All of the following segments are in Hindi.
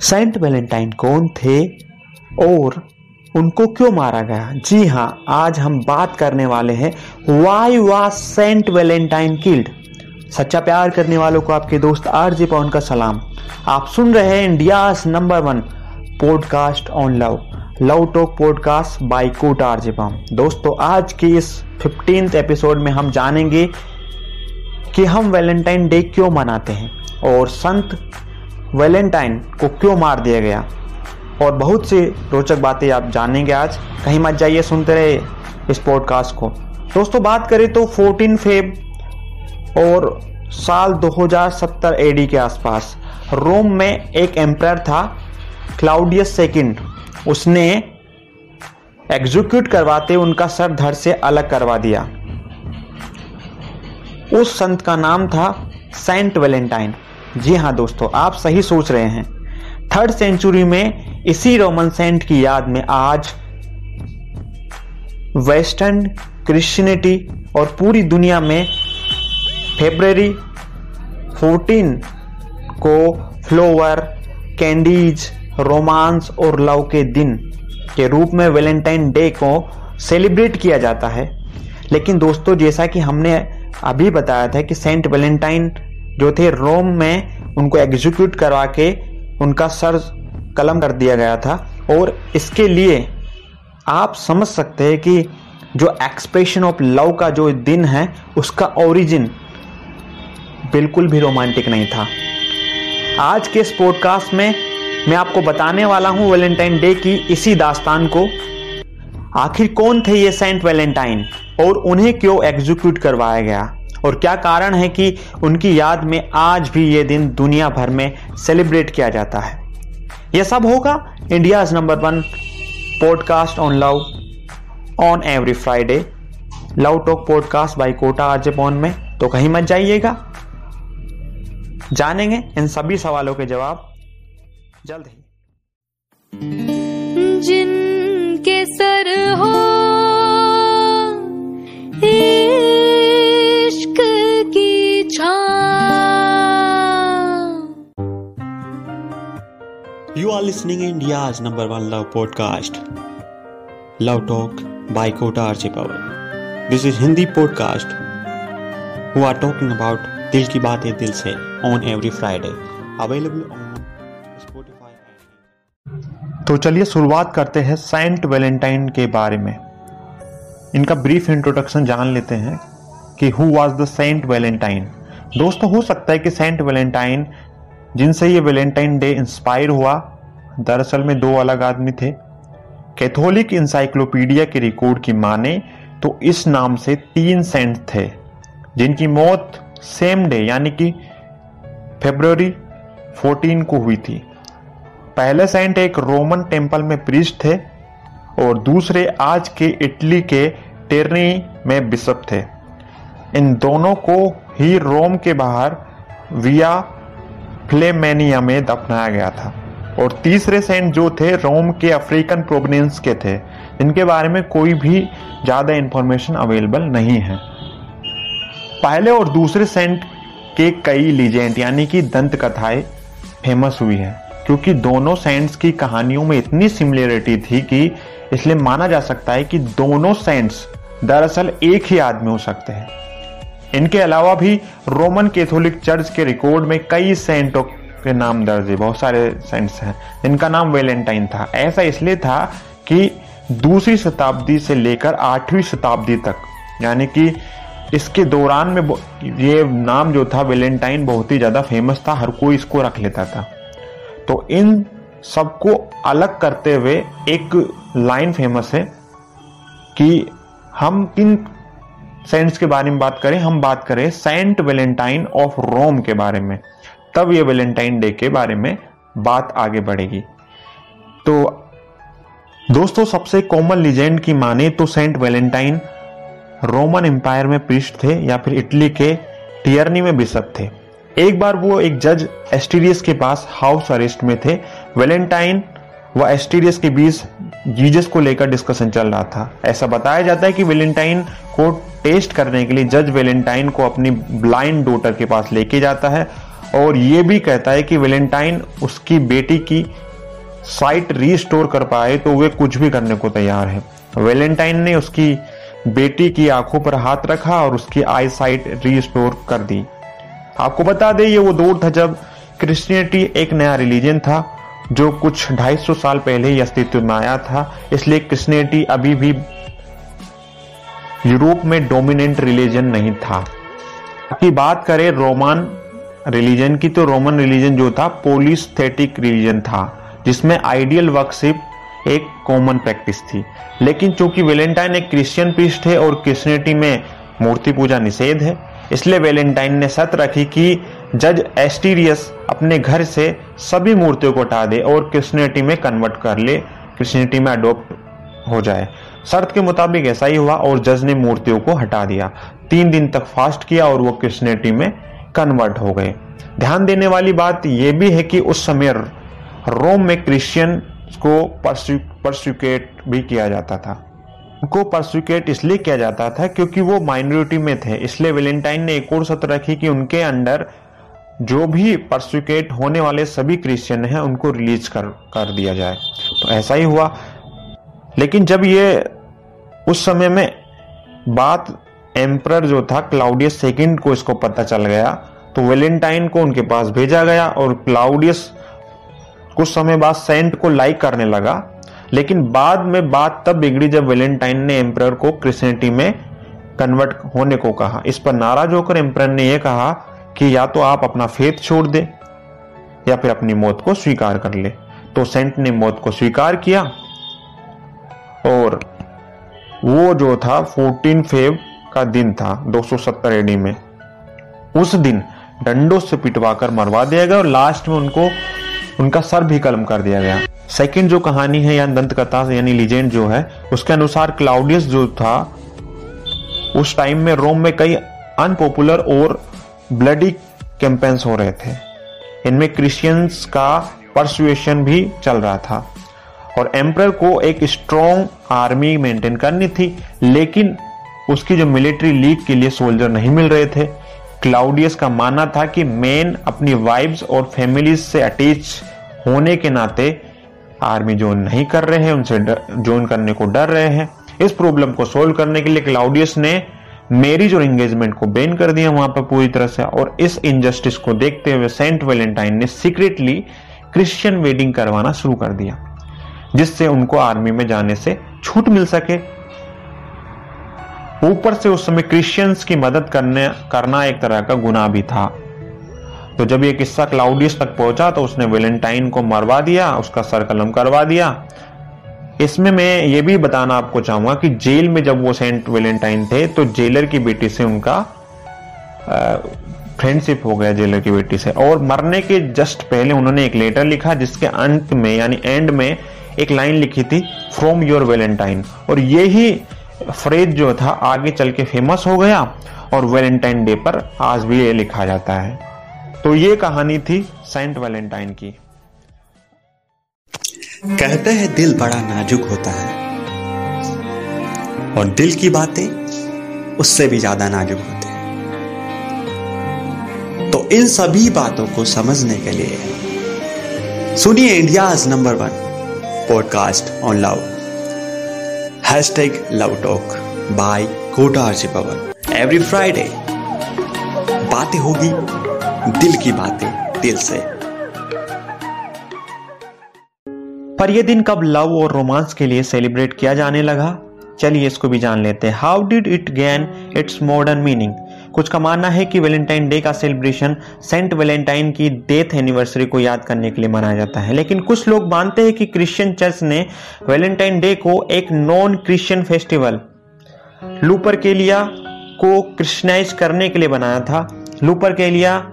सेंट वैलेंटाइन कौन थे और उनको क्यों मारा गया? जी हाँ आज हम बात करने वाले हैं why was Saint Valentine killed सच्चा प्यार करने वालों को आपके दोस्त आर जे पवन का सलाम। आप सुन रहे हैं India number one podcast on love love talk podcast by Kota R J Pawan. दोस्तों, आज के इस फिफ्टीन एपिसोड में हम जानेंगे कि हम वैलेंटाइन डे क्यों मनाते हैं और संत वैलेंटाइन को क्यों मार दिया गया? और बहुत सी रोचक बातें आप जानेंगे आज। कहीं मत जाइए, सुनते रहे इस पॉडकास्ट को। दोस्तों, बात करें तो 14 फेब और साल 2070 एडी के आसपास, रोम में एक एम्पायर था, क्लाउडियस सेकंड। उसने एग्जीक्यूट करवाते उनका सर धड़ से अलग करवा दिया। उस संत का नाम था सेंट वैलेंटाइन। जी हाँ दोस्तों, आप सही सोच रहे हैं। थर्ड सेंचुरी में इसी रोमन सेंट की याद में आज वेस्टर्न, क्रिश्चियनिटी और पूरी दुनिया में फेब्रवरी 14 को फ्लोवर, कैंडीज, रोमांस और लव के दिन के रूप में वैलेंटाइन डे को सेलिब्रेट किया जाता है। लेकिन दोस्तों, जैसा कि हमने अभी बताया था कि सेंट वैलेंटाइन जो थे रोम में उनको एग्जीक्यूट करवा के उनका सर कलम कर दिया गया था। और इसके लिए आप समझ सकते हैं कि जो एक्सप्रेशन ऑफ़ लव का जो दिन है, उसका ओरिजिन बिल्कुल भी रोमांटिक नहीं था। आज के इस पॉडकास्ट में मैं आपको बताने वाला हूँ वैलेंटाइन डे की इसी दास्तान को। आखिर कौन थे ये सेंट वैलेंटाइन और उन्हें क्यों एग्जीक्यूट करवाया गया? और क्या कारण है कि उनकी याद में आज भी ये दिन दुनिया भर में सेलिब्रेट किया जाता है? यह सब होगा India number one podcast on love on every Friday love talk podcast by Kota RJ Pawan में। तो कहीं मत जाइएगा। जानेंगे इन सभी सवालों के जवाब। जल्द ही। जिनके सर हो You are listening India's number one love podcast, Love Talk by Kota Archie Power. This is Hindi podcast who are talking about दिल की बातें दिल से on every Friday. Available on Spotify. तो चलिए शुरुआत करते हैं सेंट वैलेंटाइन के बारे में इनका ब्रीफ इंट्रोडक्शन जान लेते हैं कि who was the Saint Valentine दोस्तों हो सकता है कि सेंट वैलेंटाइन जिनसे ये वैलेंटाइन डे इंस्पायर हुआ, दरअसल में दो अलग आदमी थे। कैथोलिक इंसाइक्लोपीडिया के रिकॉर्ड की माने तो इस नाम से तीन सेंट थे, जिनकी मौत सेम डे, यानी कि फेब्रुवरी 14 को हुई थी। पहले सेंट एक रोमन टेंपल में प्रिस्ट थे और दूसरे आज के इटली के टेरनी में बिशप थे। इन दोनों को ही रोम के बाहर विया फ्लेमेनिया में दफनाया गया था। और तीसरे सेंट जो थे, रोम के अफ्रीकन प्रोविनेंस के थे। इनके बारे में कोई भी ज़्यादा इंफॉर्मेशन अवेलेबल नहीं है। पहले और दूसरे सेंट के कई लीजेंड यानी कि दंत कथाएँ फ़ेमस हुई है, क्योंकि दोनों सेंट्स की कहानियों में इतनी सिमिलरिटी थी कि इसलिए माना जा सकता है कि दोनों सेंट्स दरअसल एक ही आदमी हो सकते हैं। इनके अलावा भी रोमन कैथोलिक चर्च के रिकॉर्ड में कई सेंटों के नाम दर्ज है, बहुत सारे सेंट्स हैं। इनका नाम वेलेंटाइन था। ऐसा इसलिए था कि दूसरी शताब्दी से लेकर आठवीं शताब्दी तक, यानी कि इसके दौरान में ये नाम जो था वेलेंटाइन बहुत ही ज़्यादा फ़ेमस था, हर कोई इसको रख लेता था। तो इन सबको अलग करते हुए एक लाइन फ़ेमस है कि हम किन सेंट्स के बारे में बात करें, हम बात करें सेंट वेलेंटाइन ऑफ़ रोम के बारे में। तब ये वेलेंटाइन डे के बारे में बात आगे बढ़ेगी। तो दोस्तों, सबसे कॉमन लीजेंड की माने तो सेंट वेलेंटाइन रोमन एम्पायर में पृष्ठ थे या फिर इटली के टियरनी में बिशप थे। एक बार वो एक जज एस्टीरियस के पास हाउस अरेस्ट में थे। वेलेंटाइन व एस्टीरियस के बीच जीजस को लेकर डिस्कशन चल रहा था। ऐसा बताया जाता है कि वेलेंटाइन को टेस्ट करने के लिए जज वेलेंटाइन को अपनी ब्लाइंड डॉटर के पास लेके जाता है और ये भी कहता है कि वेलेंटाइन उसकी बेटी की साइट रीस्टोर कर पाए तो वे कुछ भी करने को तैयार है। वेलेंटाइन ने उसकी बेटी की आँखों पर हाथ रखा और उसकी आई साइट रीस्टोर कर दी। आपको बता दें, ये वो दौर था जब क्रिश्चियनिटी एक नया रिलीजन था। जो कुछ 250 साल पहले ही अस्तित्व में आया था। इसलिए क्रिश्चियनिटी अभी भी यूरोप में डोमिनेंट रिलीजन नहीं था। की बात करें रोमन रिलीजन की तो रोमन रिलीजन जो था, पोलिस्थेटिक रिलीजन था, जिसमें आइडियल वर्कशिप एक कॉमन प्रैक्टिस थी। लेकिन चूँकि वेलेंटाइन एक क्रिश्चियन पीस्ट है और क्रिश्चियनिटी में मूर्ति पूजा निषेध है इसलिए वेलेंटाइन ने शर्त रखी कि जज एस्टीरियस अपने घर से सभी मूर्तियों को हटा दे और क्रिश्चियनिटी में कन्वर्ट कर ले क्रिश्चियनिटी में अडोप्ट हो जाए। शर्त के मुताबिक ऐसा ही हुआ और जज ने मूर्तियों को हटा दिया। तीन दिन तक फास्ट किया और वो क्रिश्चियनिटी में कन्वर्ट हो गए। ध्यान देने वाली बात यह भी है कि उस समय रोम में क्रिश्चियन को परसिक्यूट भी किया जाता था। उनको परसिक्यूट इसलिए किया जाता था क्योंकि वो माइनॉरिटी में थे। इसलिए वेलेंटाइन ने एक और सत्र रखी कि उनके अंडर जो भी परसिक्यूट होने वाले सभी क्रिश्चियन हैं, उनको रिलीज़ कर कर दिया जाए। तो ऐसा ही हुआ। लेकिन जब ये उस समय में बात एम्पर जो था क्लाउडियस सेकेंड को इसको पता चल गया तो वेलेंटाइन को उनके पास भेजा गया और क्लाउडियस कुछ समय बाद सेंट को लाइक करने लगा। लेकिन बाद में बात तब बिगड़ी जब वेलेंटाइन ने एम्पर को क्रिश्चियनिटी में कन्वर्ट होने को कहा। इस पर नाराज़ होकर एम्पर ने यह कहा कि या तो आप अपना फेथ छोड़ दे, या फिर अपनी मौत को स्वीकार कर ले। तो सेंट ने मौत को स्वीकार किया और वो जो था 14 फेब का दिन था 270 एडी में। उस दिन डंडों से पिटवाकर मरवा दिया गया और लास्ट में उनको, उनका सर भी कलम कर दिया गया। सेकंड जो कहानी है या दंत कथा यानी लीजेंड जो है, उसके अनुसार क्लाउडियस जो था, उस टाइम में रोम में कई अनपॉपुलर और ब्लडी कैंपेन्स हो रहे थे। इनमें क्रिश्चियंस का परसुएशन भी चल रहा था और एम्पर को एक स्ट्रॉन्ग आर्मी मेंटेन करनी थी, लेकिन उसकी जो मिलिट्री लीग के लिए सोल्जर नहीं मिल रहे थे। क्लाउडियस का मानना था कि मैन अपनी वाइब्स और फैमिलीज़ से अटैच होने के नाते आर्मी ज्वाइन नहीं कर रहे हैं, उनसे ज्वाइन करने को डर रहे हैं। इस प्रॉब्लम को सोल्व करने के लिए क्लाउडियस ने मैरिज और एंगेजमेंट को बैन कर दिया वहाँ पर पूरी तरह से, और इस इनजस्टिस को देखते हुए सेंट वेलेंटाइन ने सीक्रेटली क्रिश्चियन वेडिंग करवाना शुरू कर दिया, जिससे उनको आर्मी में जाने से छूट मिल सके। ऊपर से उस समय क्रिश्चियंस की मदद करने, करना एक तरह का गुनाह भी था। तो जब ये किस्सा क्लाउडियस तक पहुँचा तो उसने वेलेंटाइन को मरवा दिया, उसका सर कलम करवा दिया। इसमें मैं ये भी बताना आपको चाहूँगा कि जेल में जब वो सेंट वेलेंटाइन थे तो जेलर की बेटी से उनका फ्रेंडशिप हो गया जेलर की बेटी से। और मरने के जस्ट पहले उन्होंने एक लेटर लिखा, जिसके अंत में, यानी एंड में, एक लाइन लिखी थी फ्रॉम योर वेलेंटाइन और यही फ्रेज जो था, आगे चल के फ़ेमस हो गया, और वेलेंटाइन डे पर आज भी ये लिखा जाता है। तो ये कहानी थी सेंट वैलेंटाइन की। कहते हैं दिल बड़ा नाजुक होता है। और दिल की बातें उससे भी ज़्यादा नाजुक होते हैं। तो इन सभी बातों को समझने के लिए सुनिए India number one podcast on love. Hashtag love talk by Kota RJ Pawan. Every Friday बातें होगी। दिल की बातें दिल से। पर यह दिन कब लव और रोमांस के लिए सेलिब्रेट किया जाने लगा? चलिए इसको भी जान लेते हैं। How did it gain its modern meaning कुछ का मानना है कि वैलेंटाइन डे का सेलिब्रेशन सेंट वैलेंटाइन की डेथ एनिवर्सरी को याद करने के लिए मनाया जाता है। लेकिन कुछ लोग मानते हैं कि क्रिश्चियन चर्च ने वैलेंटाइन डे को एक non Christian festival Lupercalia को क्रिश्चनाइज करने के लिए बनाया था। लूपर केलिया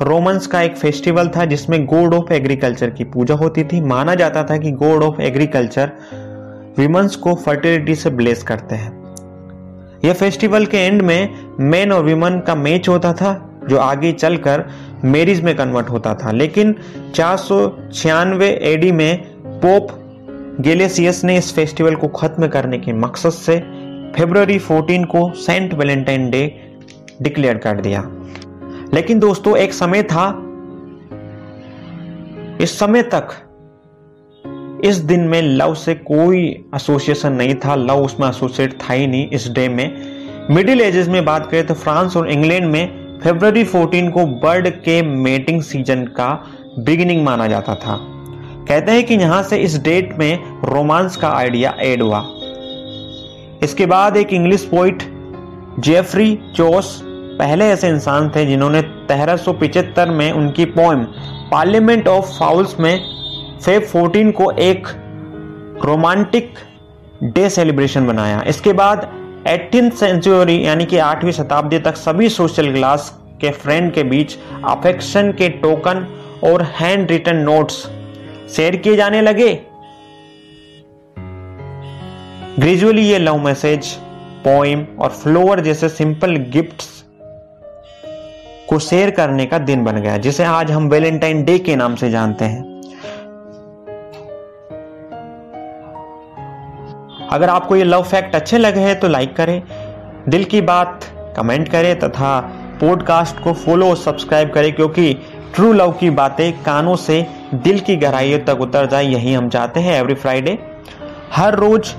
रोमन्स का एक फेस्टिवल था जिसमें गोड ऑफ़ एग्रीकल्चर की पूजा होती थी। माना जाता था कि गॉड ऑफ़ एग्रीकल्चर विमेंस को फर्टिलिटी से ब्लेस करते हैं। यह फेस्टिवल के एंड में मैन और विमन का मैच होता था, जो आगे चलकर मैरिज में कन्वर्ट होता था। लेकिन चार सौ छियानवे एडी में पोप गेलेसियस ने इस फेस्टिवल को खत्म करने के मकसद से फेब्रुवरी 14 को सेंट वैलेंटाइन डे डिक्लेयर कर दिया। लेकिन दोस्तों, एक समय था। इस समय तक, इस दिन में लव से कोई एसोसिएशन नहीं था। लव उसमें एसोसिएट था ही नहीं इस डे में। मिडिल एजेस में बात करें तो फ्रांस और इंग्लैंड में फरवरी 14 को बर्ड के मेटिंग सीज़न का बिगिनिंग माना जाता था। कहते हैं कि यहाँ से इस डेट में रोमांस का आइडिया ऐड हुआ। इसके बाद एक इंग्लिश पोइट जेफरी चोस पहले ऐसे इंसान थे जिन्होंने तेरह में उनकी पोएम पार्लियामेंट ऑफ़ फाउल्स में फेब 14 को एक रोमांटिक डे सेलिब्रेशन बनाया। इसके बाद एटीन सेंचुरी यानी कि आठवीं शताब्दी तक सभी सोशल क्लास के फ्रेंड के बीच अफेक्शन के टोकन और हैंड रिटन नोट्स शेयर किए जाने लगे। ग्रेजुअली ये लव मैसेज पोइम और फ्लोवर जैसे सिंपल गिफ्ट्स को शेयर करने का दिन बन गया, जिसे आज हम वैलेंटाइन डे के नाम से जानते हैं। अगर आपको ये लव फैक्ट अच्छे लगे हैं तो लाइक करें, दिल की बात कमेंट करें, तथा पॉडकास्ट को फॉलो और सब्सक्राइब करें, क्योंकि ट्रू लव की बातें कानों से दिल की गहराइयों तक उतर जाए, यही हम चाहते हैं एवरी फ्राइडे हर रोज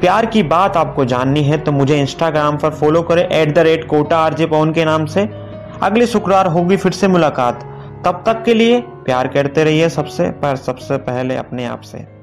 प्यार की बात आपको जाननी है तो मुझे इंस्टाग्राम पर फॉलो करें at the rate Kota RJ Pawan के नाम से। अगले शुक्रवार होगी फिर से मुलाकात। तब तक के लिए प्यार करते रहिए सबसे पर सबसे पहले अपने आप से।